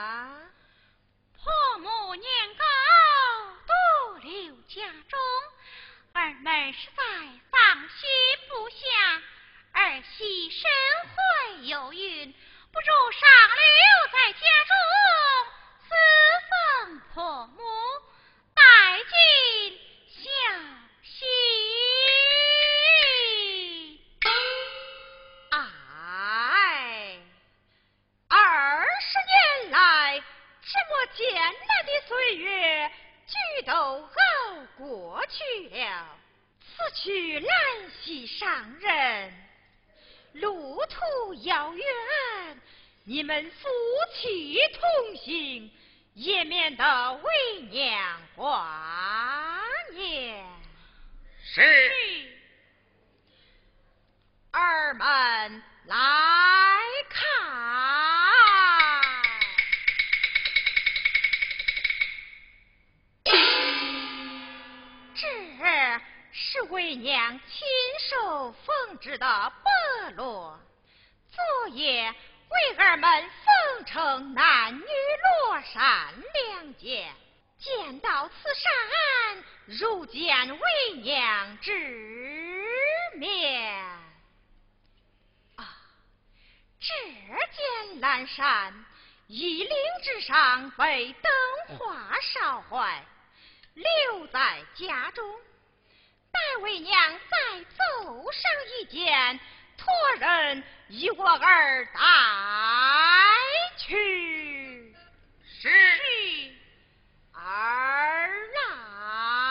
破母年高，独留家中，儿们实在放心不下。儿媳身怀有孕，不如上留在家中侍奉破母。艰难的岁月俱都熬过去了，此去难系上任，路途遥远，你们夫妻同行，也免得为娘挂念。是。儿们来看。是为娘亲手缝制的菠罗，昨夜为儿们缝成男女罗衫两件。见到此衫，如见为娘之面。啊，只见蓝衫衣领之上被灯花烧坏，留在家中。待为娘再走上一件托人一我儿带去。是。儿啊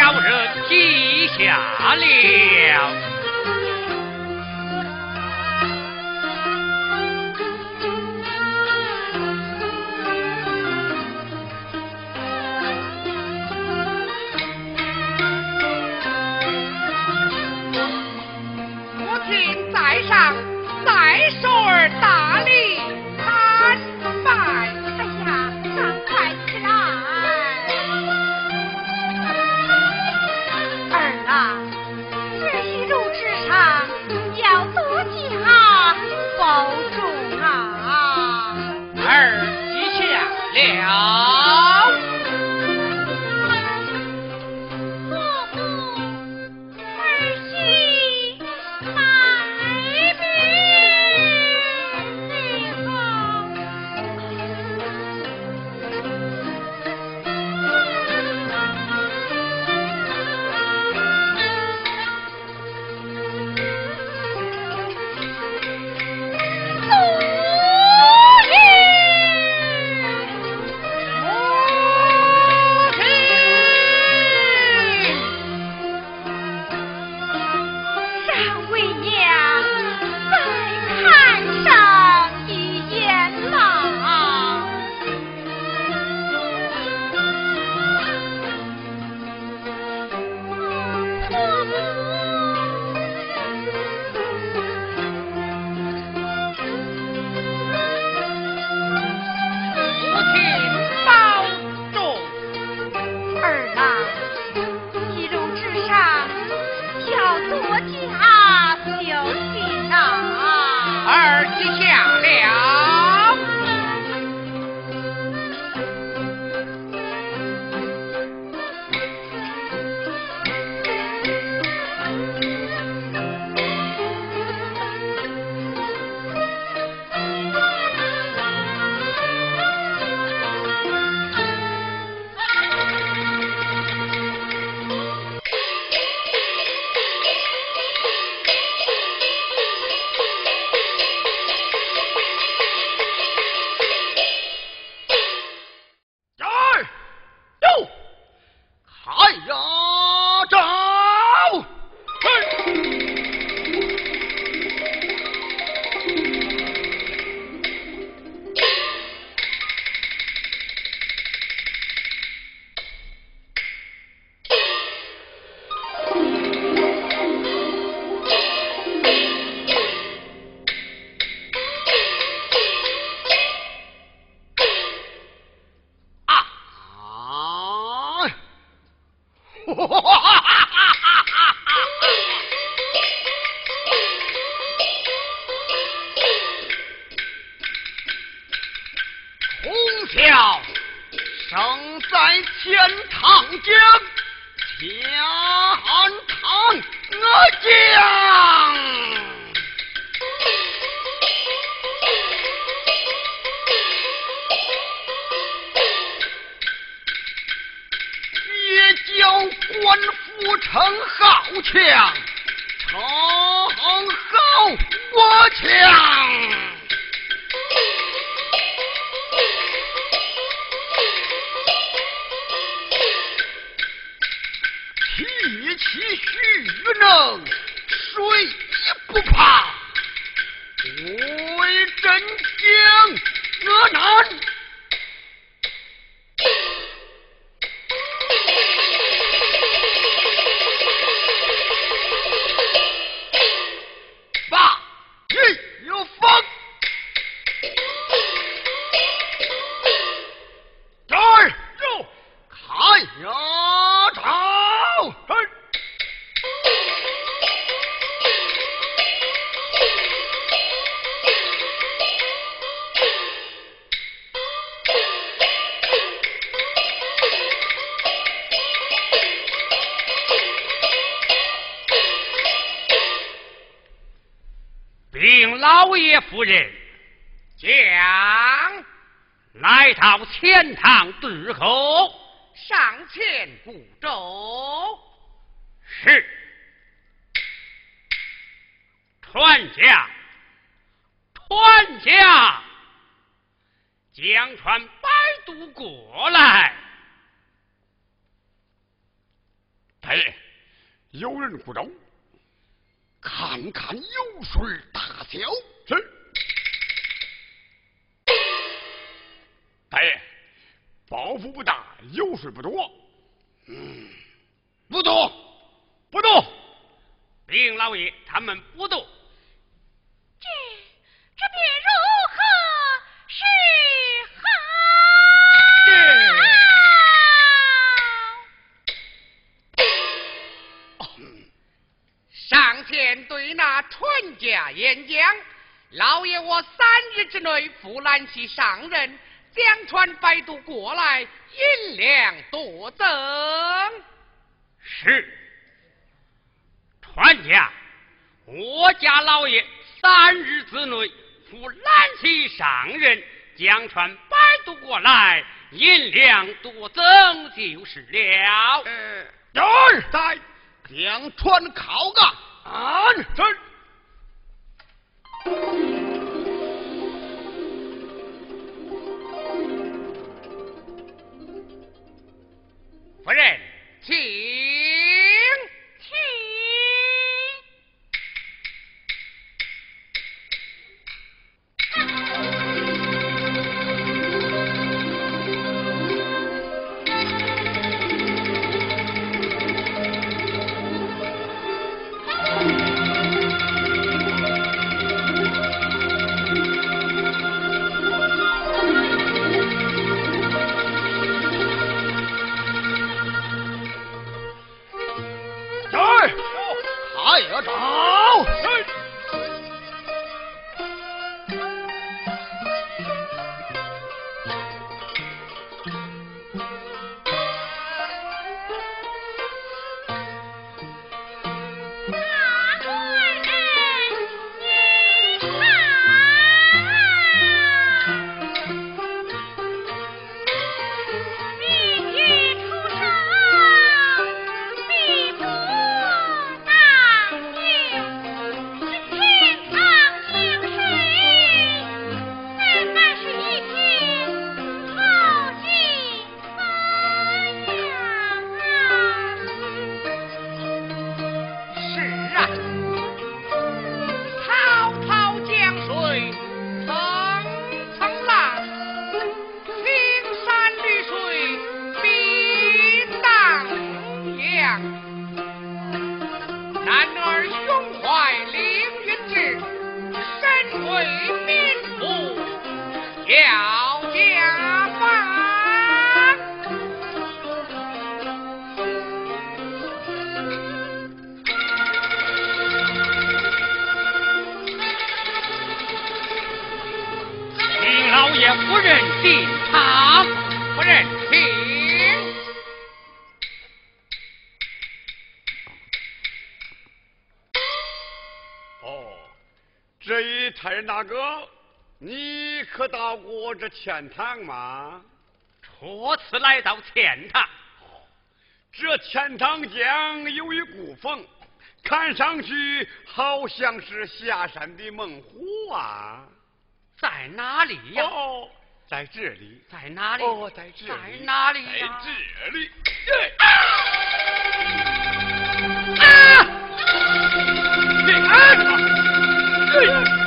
叫人记下了。为真将，我难。人将来到天堂之后，包袱不大，油水不多，嗯，不多，不多。禀老爷，他们不多。这这便如何是好？上前对那船家演讲，老爷我三日之内复揽起上任。将传百度过来，银两多增。是，传家，我家老爷三日之内赴兰溪上任，江川摆渡过来，银两多增就是了。儿在江川考岗。是。夫人，请。样。大哥，你可到过这钱塘吗？初次来到钱塘。这钱塘江有一古风，看上去好像是下山的猛虎啊！在哪里呀？哦，在这里。在哪里？哦，在这里。在哪里呀？在这里。啊！啊！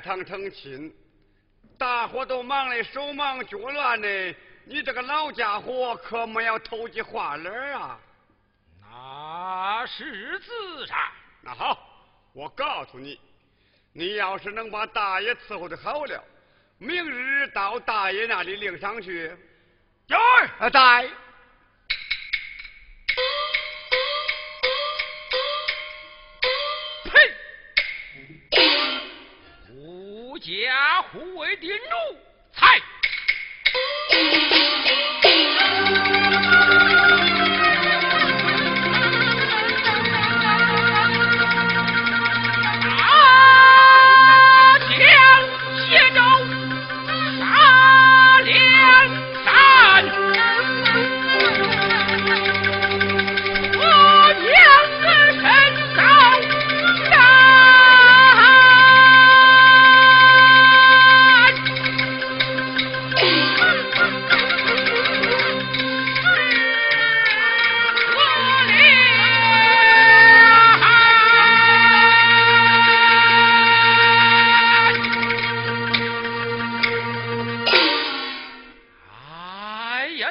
堂成亲，大伙都忙得手忙脚乱的，你这个老家伙可没要投机画脸啊！那是自然。那好，我告诉你，你要是能把大爷伺候的好了，明日到大爷那里领赏去。有儿在。呸！家护卫的奴才。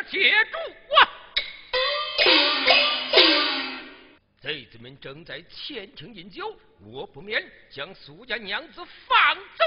接住我，贼子们正在前厅饮酒，我不免将苏家娘子放走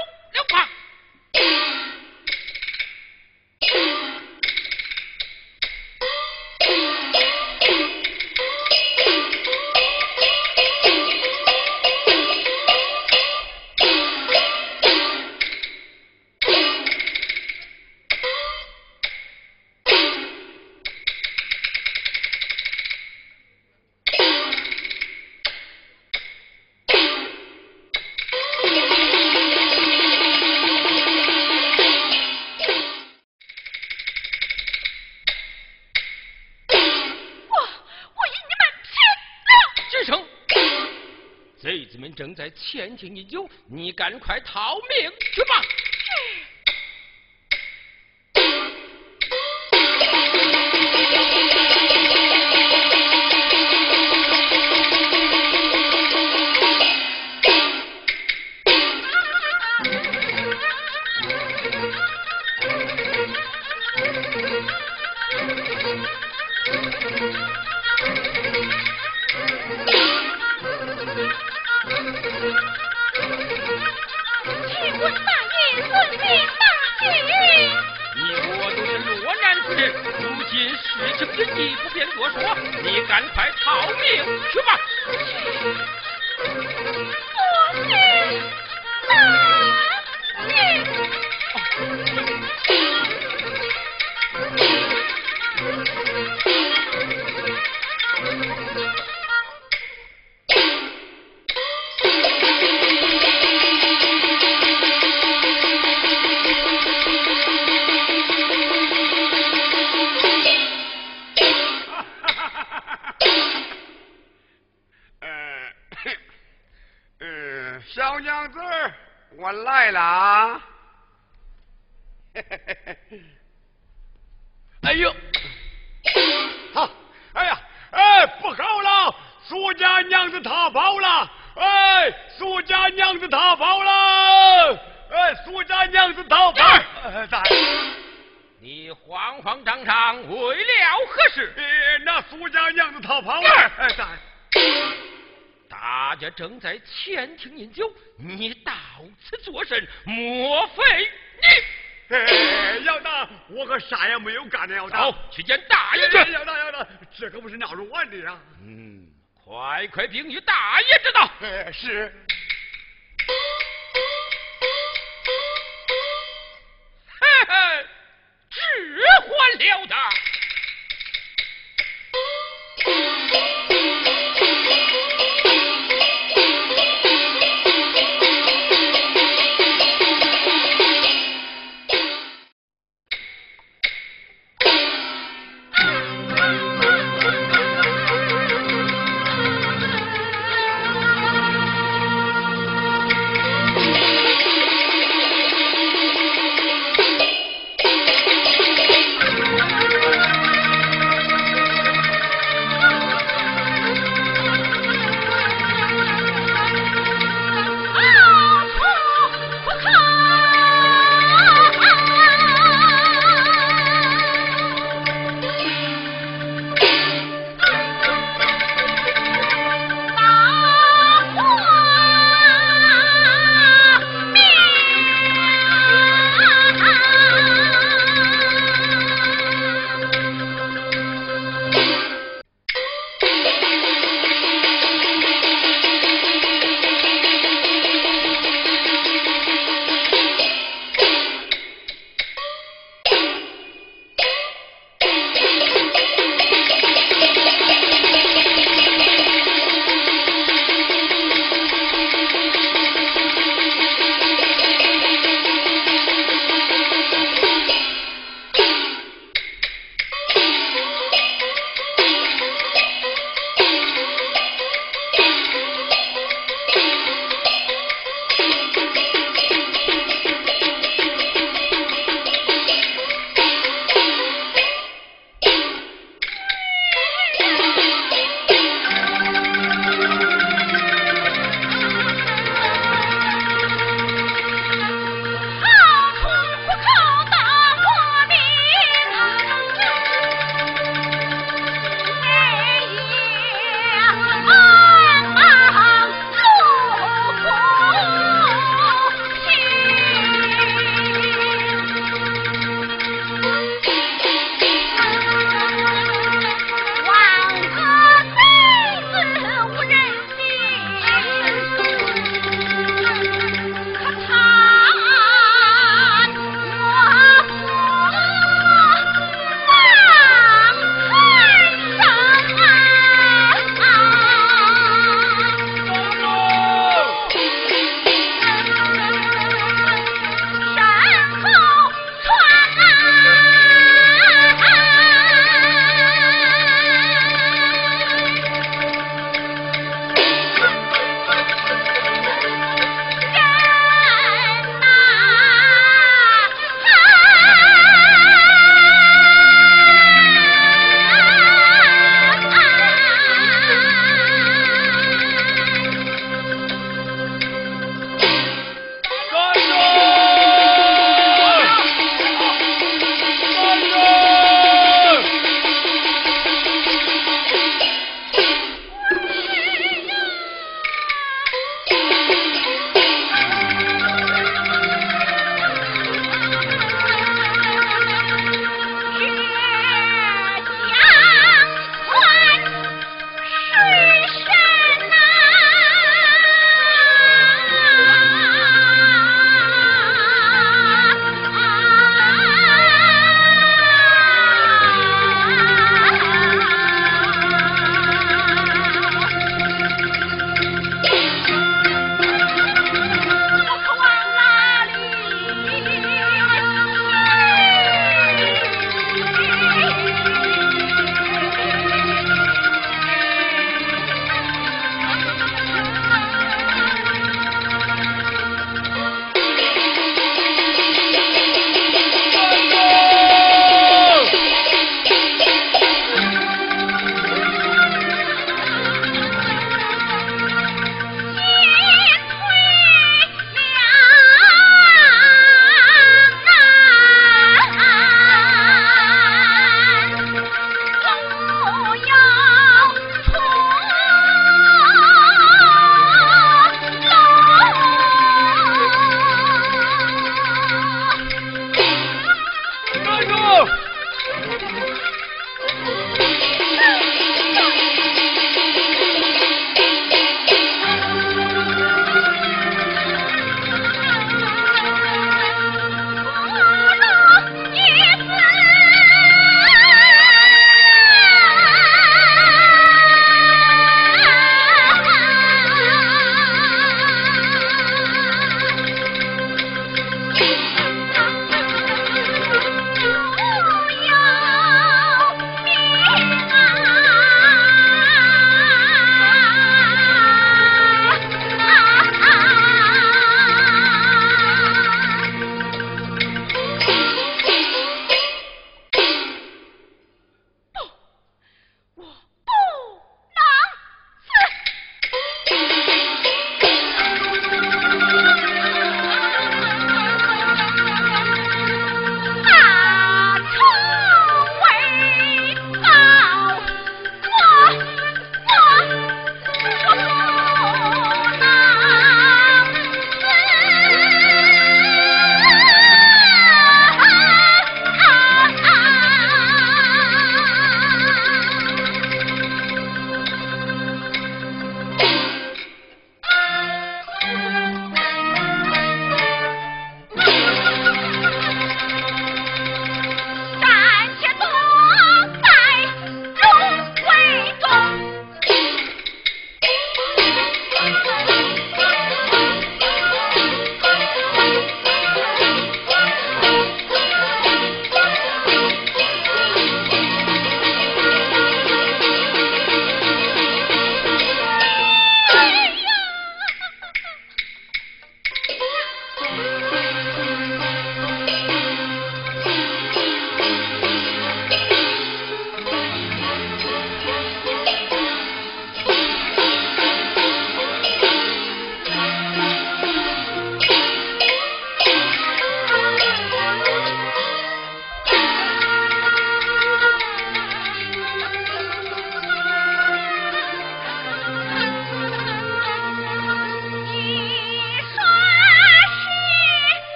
在前厅饮酒，你赶快逃命去吧！人多说你赶快逃命去吧。正在前厅饮酒，你到此作甚？莫非你？哎，姚大，我可啥也没有干的，姚大。走，去见大爷去。姚大，姚大，这可不是闹着玩的呀。嗯，快快禀与大爷知道。哎，是。嘿嘿，置换了的。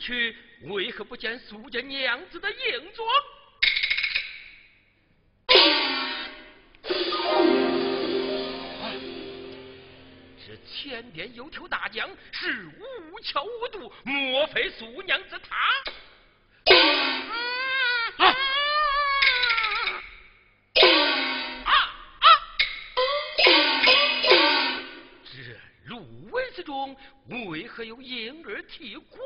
去，为何不见苏家娘子的影踪？这前边有条大江，是无桥无渡，莫非苏娘子她？啊！啊啊！这芦苇之中，为何有婴儿啼哭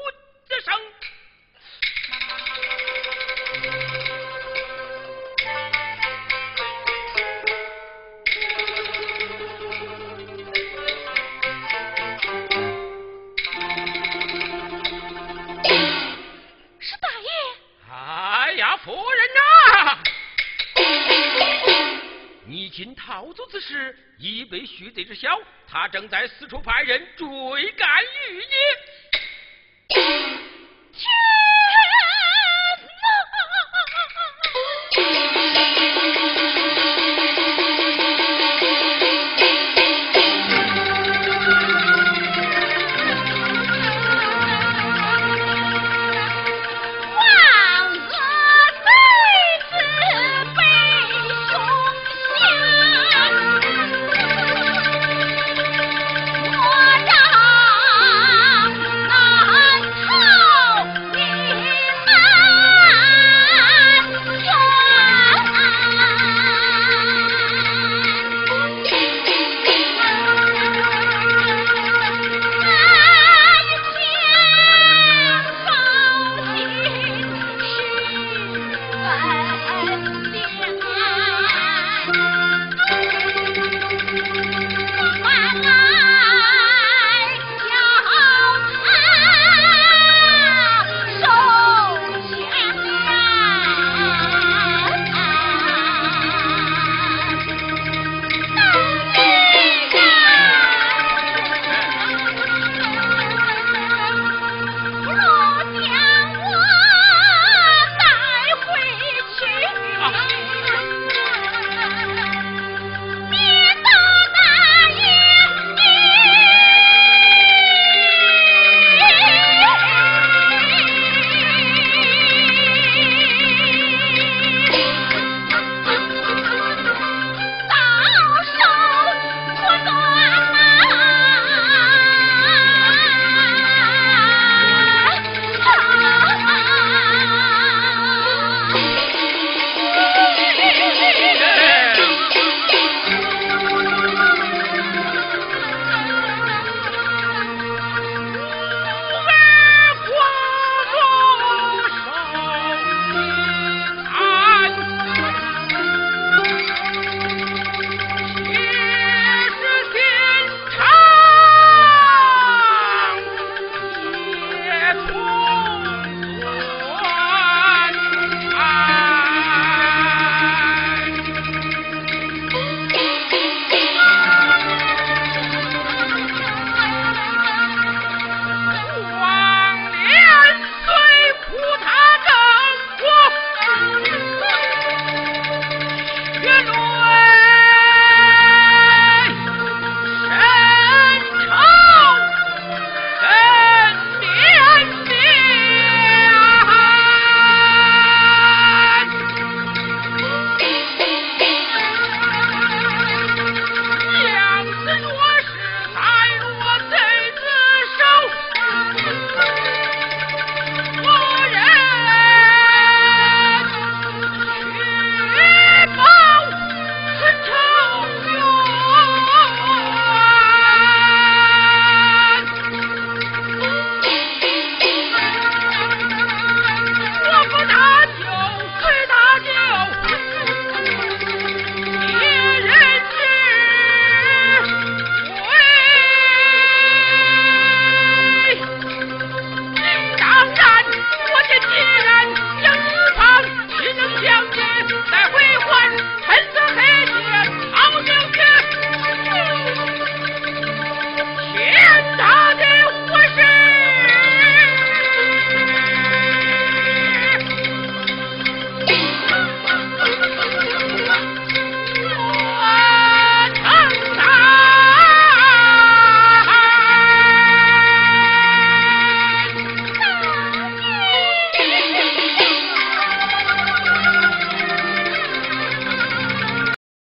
今逃走之时，已被徐贼知晓，他正在四处派人追赶于你。